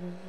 Mm-hmm.